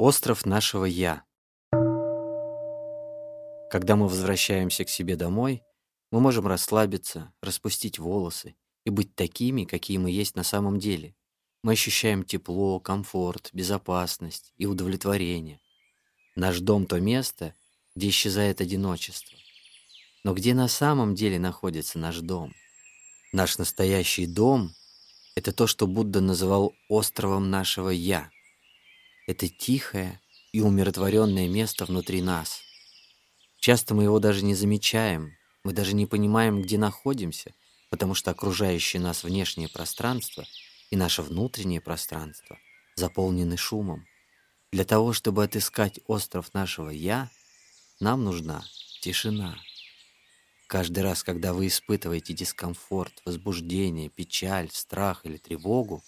Остров нашего «Я». Когда мы возвращаемся к себе домой, мы можем расслабиться, распустить волосы и быть такими, какие мы есть на самом деле. Мы ощущаем тепло, комфорт, безопасность и удовлетворение. Наш дом — то место, где исчезает одиночество. Но где на самом деле находится наш дом? Наш настоящий дом — это то, что Будда называл островом нашего «Я». Это тихое и умиротворенное место внутри нас. Часто мы его даже не замечаем, мы даже не понимаем, где находимся, потому что окружающее нас внешнее пространство и наше внутреннее пространство заполнены шумом. Для того, чтобы отыскать остров нашего «Я», нам нужна тишина. Каждый раз, когда вы испытываете дискомфорт, возбуждение, печаль, страх или тревогу,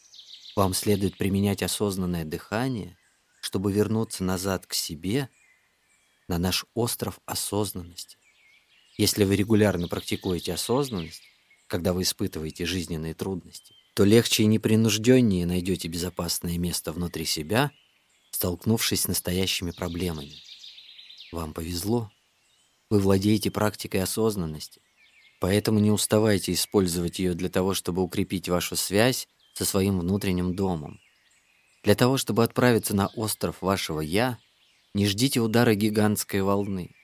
вам следует применять осознанное дыхание чтобы вернуться назад к себе, на наш остров осознанности. Если вы регулярно практикуете осознанность, когда вы испытываете жизненные трудности, то легче и непринужденнее найдете безопасное место внутри себя, столкнувшись с настоящими проблемами. Вам повезло. Вы владеете практикой осознанности, поэтому не уставайте использовать ее для того, чтобы укрепить вашу связь со своим внутренним домом. Для того, чтобы отправиться на остров вашего «Я», не ждите удара гигантской волны.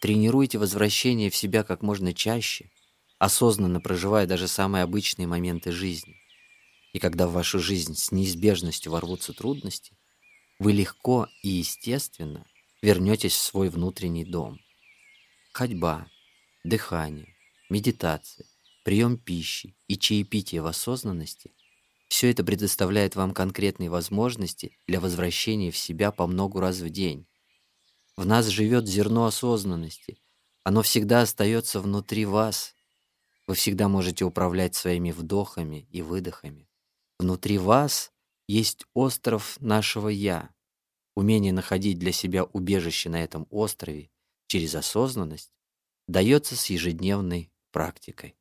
Тренируйте возвращение в себя как можно чаще, осознанно проживая даже самые обычные моменты жизни. И когда в вашу жизнь с неизбежностью ворвутся трудности, вы легко и естественно вернетесь в свой внутренний дом. Ходьба, дыхание, медитация, прием пищи и чаепитие в осознанности все это предоставляет вам конкретные возможности для возвращения в себя по много раз в день. В нас живет зерно осознанности. Оно всегда остается внутри вас. Вы всегда можете управлять своими вдохами и выдохами. Внутри вас есть остров нашего «Я». Умение находить для себя убежище на этом острове через осознанность дается с ежедневной практикой.